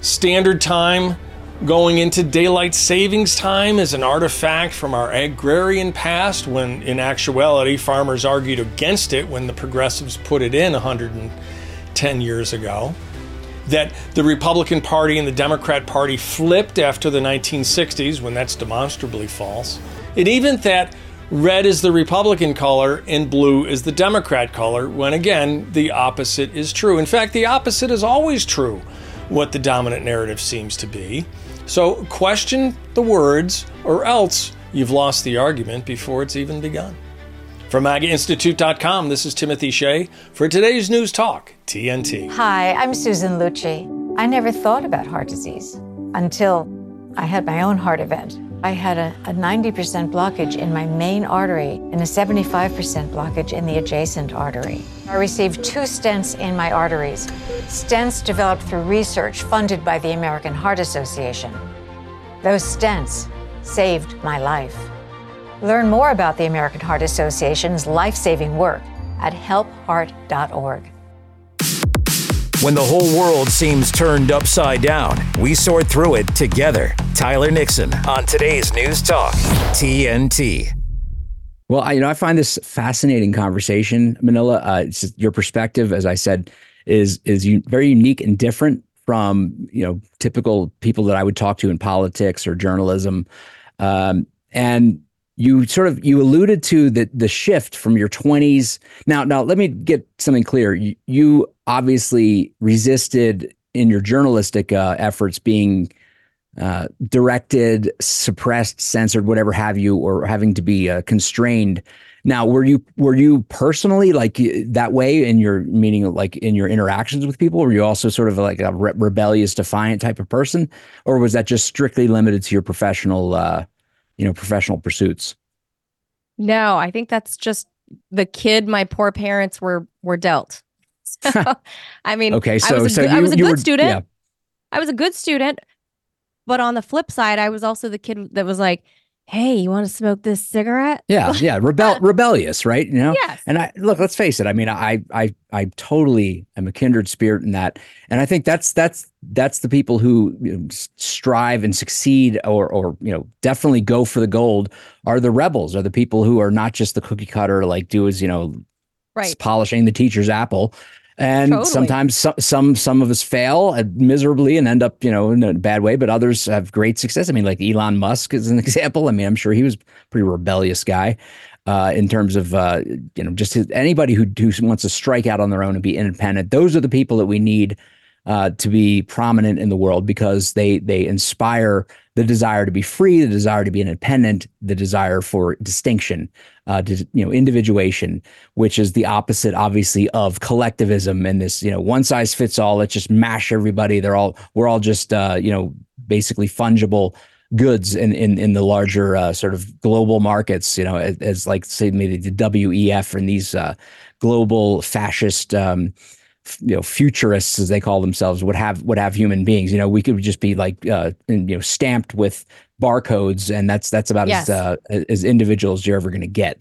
standard time going into daylight savings time is an artifact from our agrarian past, when in actuality farmers argued against it when the progressives put it in 110 years ago. That the Republican Party and the Democrat Party flipped after the 1960s, when that's demonstrably false. And even that red is the Republican color and blue is the Democrat color, when again, the opposite is true. In fact, the opposite is always true, what the dominant narrative seems to be. So question the words, or else you've lost the argument before it's even begun. From MAGAInstitute.com, this is Timothy Shea for today's News Talk, TNT. Hi, I'm Susan Lucci. I never thought about heart disease until I had my own heart event. I had a, a 90% blockage in my main artery and a 75% blockage in the adjacent artery. I received two stents in my arteries, stents developed through research funded by the American Heart Association. Those stents saved my life. Learn more about the American Heart Association's life saving work at helpheart.org. When the whole world seems turned upside down, we sort through it together. Tyler Nixon on today's News Talk, TNT. Well, I, you know, I find this fascinating conversation, Manila. Uh, your perspective, as I said, is is very unique and different from you know typical people that I would talk to in politics or journalism. Um, and you sort of you alluded to the the shift from your 20s now now let me get something clear. You, you obviously resisted in your journalistic uh, efforts being uh, directed suppressed censored whatever have you or having to be uh, constrained. Now were you were you personally like that way in your meaning like in your interactions with people? Were you also sort of like a re- rebellious defiant type of person? Or was that just strictly limited to your professional uh, you know professional pursuits? No i think that's just the kid my poor parents were were dealt. So, i mean okay so I was a, so good, you, I was a good were, student. yeah. i was a good student but on the flip side i was also the kid that was like hey you want to smoke this cigarette? Yeah yeah rebel rebellious right you know? Yes. And i look let's face it i mean i i i totally am a kindred spirit in that and i think that's that's that's the people who you know, strive and succeed or or you know definitely go for the gold are the rebels are the people who are not just the cookie cutter like do as you know right. polishing the teacher's apple and Totally. sometimes some, some some of us fail miserably and end up you know in a bad way but others have great success i mean like elon musk is an example i mean i'm sure he was a pretty rebellious guy uh, in terms of uh, you know just his, anybody who, who wants to strike out on their own and be independent those are the people that we need uh, to be prominent in the world because they they inspire the desire to be free, the desire to be independent, the desire for distinction, uh, to, you know, individuation, which is the opposite, obviously, of collectivism and this, you know, one size fits all. Let's just mash everybody. They're all we're all just, uh, you know, basically fungible goods in in in the larger uh, sort of global markets. You know, as, as like say maybe the WEF and these uh, global fascist. Um, you know futurists as they call themselves would have would have human beings you know we could just be like uh you know stamped with barcodes and that's that's about Yes. as uh, as individual as you're ever going to get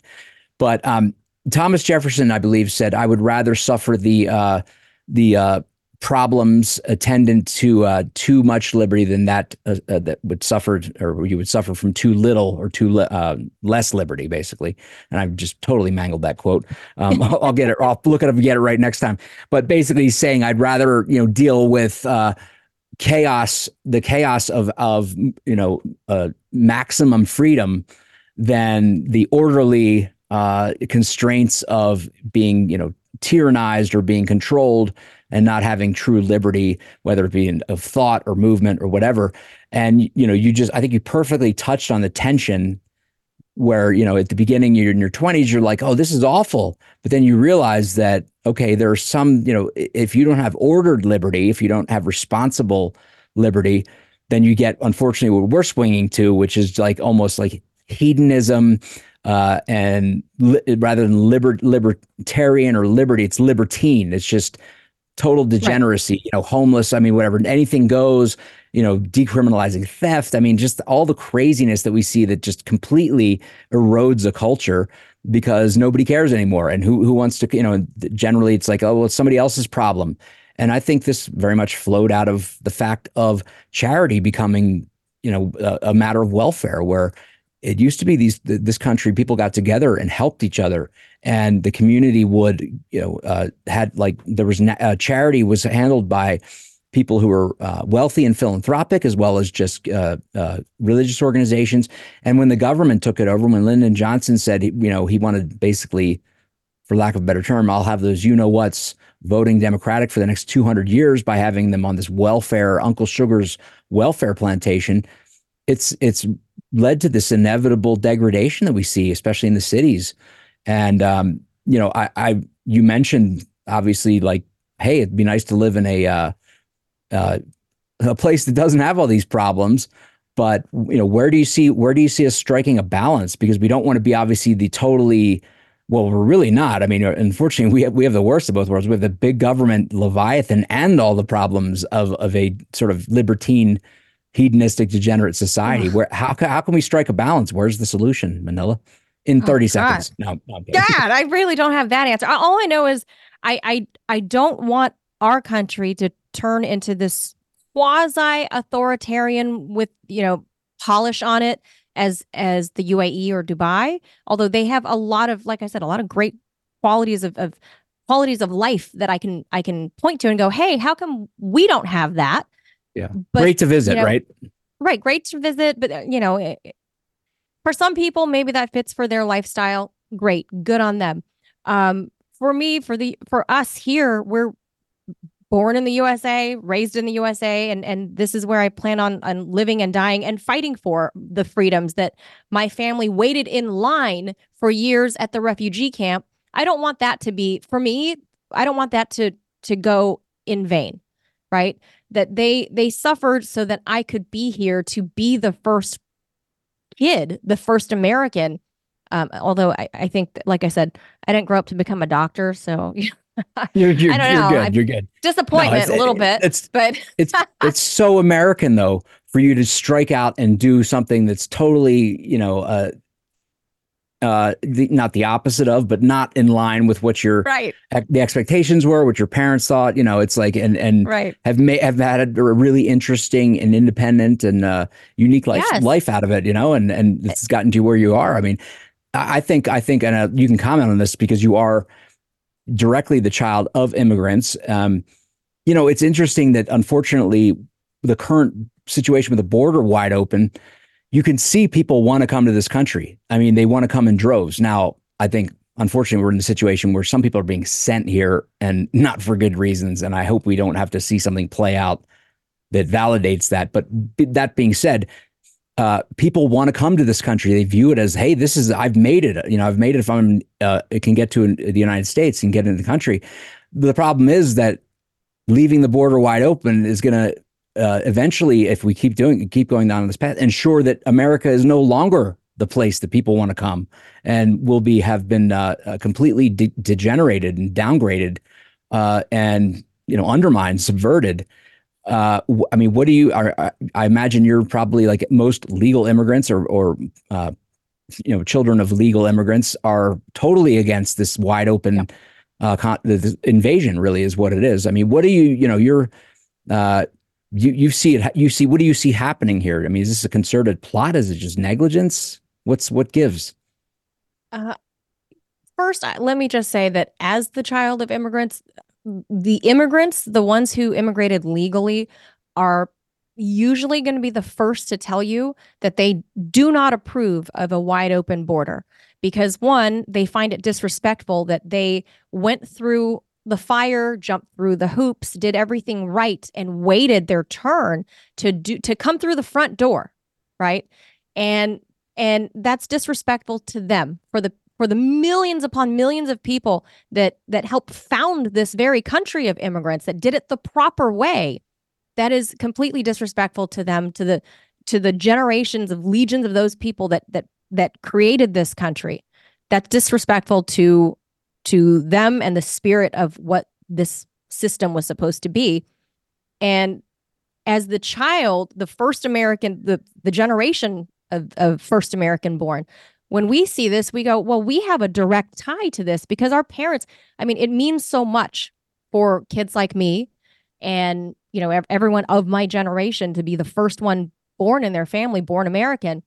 but um thomas jefferson i believe said i would rather suffer the uh the uh problems attendant to uh, too much liberty than that uh, uh, that would suffer or you would suffer from too little or too li- uh, less liberty basically. And i've just totally mangled that quote. Um, I'll, I'll get it i'll look it up and get it right next time. But basically he's saying i'd rather you know deal with uh, chaos, the chaos of of you know uh, maximum freedom than the orderly uh, constraints of being you know tyrannized or being controlled and not having true liberty, whether it be in, of thought or movement or whatever. And you know, you just I think you perfectly touched on the tension where you know at the beginning you're in your 20s you're like oh this is awful but then you realize that okay there are some you know if you don't have ordered liberty if you don't have responsible liberty then you get unfortunately what we're swinging to which is like almost like hedonism uh, and li- rather than liber- libertarian or liberty it's libertine it's just total degeneracy right. you know homeless i mean whatever anything goes you know, decriminalizing theft. I mean, just all the craziness that we see that just completely erodes a culture because nobody cares anymore. And who who wants to, you know, generally it's like, oh, well, it's somebody else's problem. And I think this very much flowed out of the fact of charity becoming, you know, a, a matter of welfare, where it used to be these this country people got together and helped each other and the community would you know uh, had like there was na- uh, charity was handled by people who were uh, wealthy and philanthropic, as well as just uh, uh, religious organizations. And when the government took it over, when Lyndon Johnson said, you know, he wanted basically, for lack of a better term, I'll have those you know what's voting Democratic for the next 200 years by having them on this welfare, Uncle Sugar's welfare plantation. It's it's led to this inevitable degradation that we see, especially in the cities. And um, you know, I, I you mentioned obviously like, hey, it'd be nice to live in a uh, uh, a place that doesn't have all these problems. But you know, where do you see where do you see us striking a balance? Because we don't want to be obviously the totally well, we're really not. I mean, unfortunately, we have, we have the worst of both worlds. We have the big government leviathan and all the problems of of a sort of libertine, hedonistic, degenerate society. Where how how can we strike a balance? Where's the solution, Manila? In thirty oh, seconds. No, God, I really don't have that answer. All I know is I I I don't want our country to turn into this quasi authoritarian with, you know, polish on it as as the UAE or Dubai, although they have a lot of like I said a lot of great qualities of, of qualities of life that I can I can point to and go, "Hey, how come we don't have that?" Yeah. But, great to visit, you know, right? Right, great to visit, but uh, you know, it, for some people maybe that fits for their lifestyle. Great, good on them. Um, for me, for the for us here, we're born in the USA, raised in the USA, and and this is where I plan on on living and dying and fighting for the freedoms that my family waited in line for years at the refugee camp. I don't want that to be for me. I don't want that to to go in vain, right? That they they suffered so that I could be here to be the first kid, the first American. Um, although I, I think, like I said, I didn't grow up to become a doctor, so you're, you're, I don't know. You're good. You're good. Disappointment no, a little bit. It's but it's it's so American though for you to strike out and do something that's totally you know uh uh the, not the opposite of but not in line with what your right the expectations were what your parents thought you know it's like and and right. have made have had a really interesting and independent and uh unique life yes. life out of it you know and and it's gotten to where you are i mean i think i think and uh, you can comment on this because you are directly the child of immigrants. Um, you know, it's interesting that unfortunately, the current situation with the border wide open, you can see people want to come to this country. I mean, they want to come in droves. Now, I think unfortunately we're in a situation where some people are being sent here and not for good reasons. And I hope we don't have to see something play out that validates that. But that being said, uh, people want to come to this country. They view it as, hey, this is I've made it. You know, I've made it. If I'm, uh, it can get to the United States and get into the country. The problem is that leaving the border wide open is going to uh, eventually, if we keep doing, keep going down this path, ensure that America is no longer the place that people want to come and will be have been uh, uh, completely de- degenerated and downgraded uh, and you know undermined, subverted uh, I mean, what do you? Are, I imagine you're probably like most legal immigrants or, or uh, you know, children of legal immigrants are totally against this wide open uh, con- invasion. Really, is what it is. I mean, what do you? You know, you're uh, you you see it. You see what do you see happening here? I mean, is this a concerted plot? Is it just negligence? What's what gives? Uh, first, let me just say that as the child of immigrants, the immigrants, the ones who immigrated legally, are usually going to be the first to tell you that they do not approve of a wide open border because one, they find it disrespectful that they went through the fire, jumped through the hoops, did everything right and waited their turn to do to come through the front door, right? And and that's disrespectful to them for the for the millions upon millions of people that that helped found this very country of immigrants that did it the proper way that is completely disrespectful to them to the to the generations of legions of those people that that that created this country that's disrespectful to to them and the spirit of what this system was supposed to be. And as the child the first american the the generation of, of first american born when we see this we go well we have a direct tie to this because our parents i mean it means so much for kids like me and you know everyone of my generation to be the first one born in their family born american.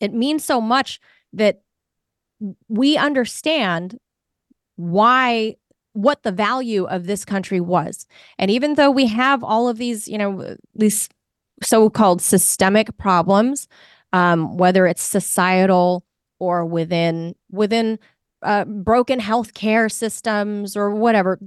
It means so much that we understand why what the value of this country was. And even though we have all of these, you know, these so-called systemic problems, um, whether it's societal or within within uh, broken healthcare systems or whatever,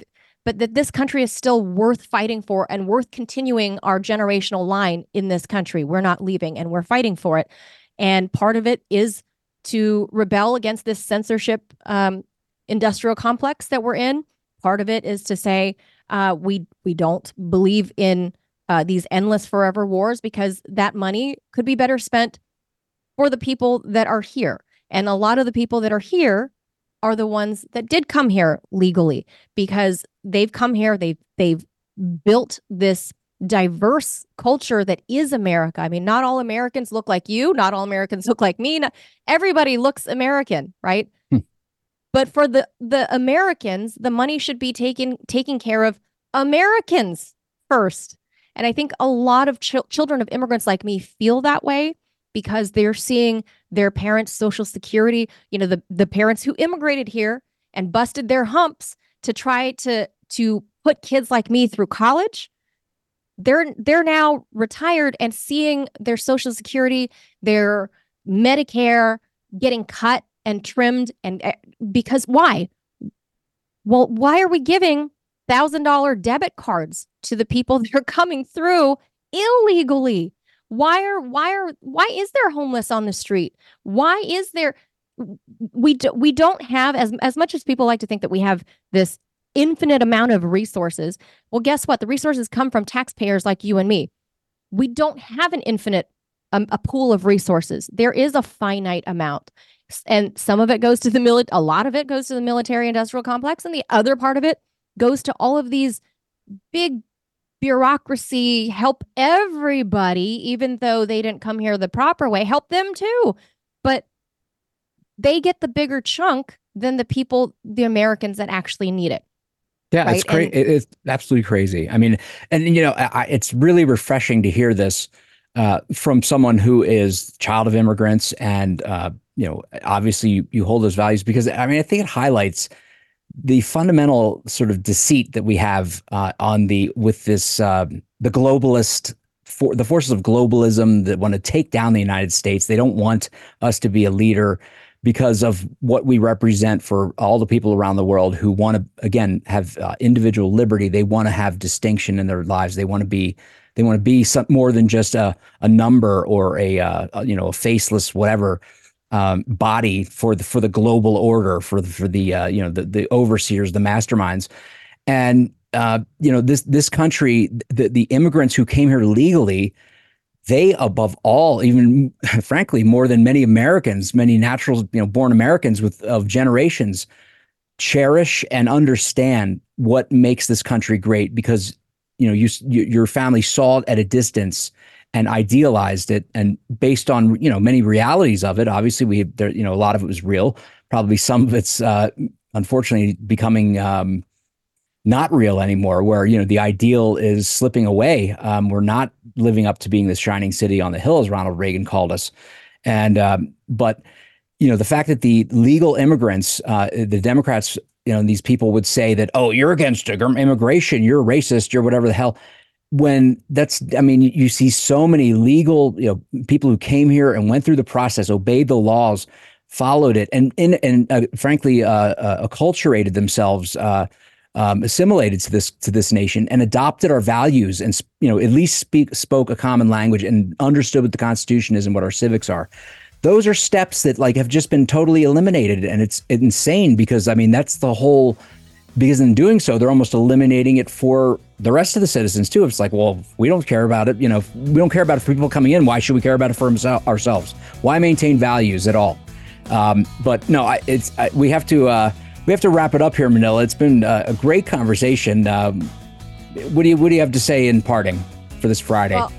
but that this country is still worth fighting for and worth continuing our generational line in this country. We're not leaving, and we're fighting for it. And part of it is to rebel against this censorship um, industrial complex that we're in. Part of it is to say uh, we we don't believe in uh, these endless forever wars because that money could be better spent for the people that are here. And a lot of the people that are here are the ones that did come here legally because they've come here they've they've built this diverse culture that is America. I mean, not all Americans look like you, not all Americans look like me. Not, everybody looks American, right? But for the the Americans, the money should be taken taken care of Americans first. And I think a lot of ch- children of immigrants like me feel that way because they're seeing their parents' social security, you know, the the parents who immigrated here and busted their humps to try to to put kids like me through college they're they're now retired and seeing their social security their medicare getting cut and trimmed and uh, because why well why are we giving thousand dollar debit cards to the people that are coming through illegally why are why are why is there homeless on the street why is there we do, we don't have as as much as people like to think that we have this infinite amount of resources. Well, guess what? The resources come from taxpayers like you and me. We don't have an infinite um, a pool of resources. There is a finite amount. And some of it goes to the military, a lot of it goes to the military industrial complex, and the other part of it goes to all of these big bureaucracy, help everybody, even though they didn't come here the proper way, help them too. But they get the bigger chunk than the people, the Americans that actually need it. Yeah, right? it's crazy. It's absolutely crazy. I mean, and you know, I, it's really refreshing to hear this uh, from someone who is child of immigrants, and uh, you know, obviously you, you hold those values because I mean, I think it highlights the fundamental sort of deceit that we have uh, on the with this uh, the globalist for the forces of globalism that want to take down the United States. They don't want us to be a leader because of what we represent for all the people around the world who want to again have uh, individual liberty they want to have distinction in their lives they want to be they want to be some more than just a, a number or a, uh, a you know a faceless whatever um, body for the for the global order for the for the uh, you know the the overseers the masterminds. And uh, you know this this country the the immigrants who came here legally they above all even frankly more than many americans many natural you know born americans with of generations cherish and understand what makes this country great because you know you, you your family saw it at a distance and idealized it and based on you know many realities of it obviously we there you know a lot of it was real. Probably some of it's uh unfortunately becoming um not real anymore where you know the ideal is slipping away. Um, we're not living up to being this shining city on the hill as ronald reagan called us. And um, but you know the fact that the legal immigrants uh, the democrats you know these people would say that oh you're against immigration you're racist you're whatever the hell when that's i mean you see so many legal you know people who came here and went through the process obeyed the laws followed it and in and uh, frankly uh, uh, acculturated themselves uh, um, assimilated to this to this nation and adopted our values and you know at least speak spoke a common language and understood what the constitution is and what our civics are those are steps that like have just been totally eliminated and it's insane because i mean that's the whole because in doing so they're almost eliminating it for the rest of the citizens too. It's like well we don't care about it you know we don't care about it for people coming in. Why should we care about it for ourselves? Why maintain values at all? Um, but no I, it's I, we have to uh, we have to wrap it up here manila. It's been uh, a great conversation. Um, what do you what do you have to say in parting for this friday? Well,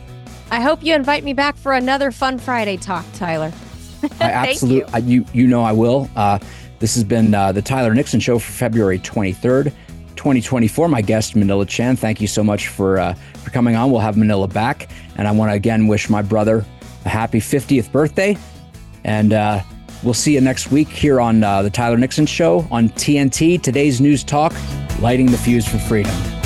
i hope you invite me back for another fun friday talk tyler I absolutely, you. you. you know I will. Uh, this has been uh, the Tyler Nixon Show for February 23rd, 2024. My guest, Manila Chan, Thank you so much for uh, for coming on. We'll have Manila back, and I want to again wish my brother a happy 50th birthday. And uh, we'll see you next week here on uh, the Tyler Nixon Show on TNT. Today's news talk, lighting the fuse for freedom.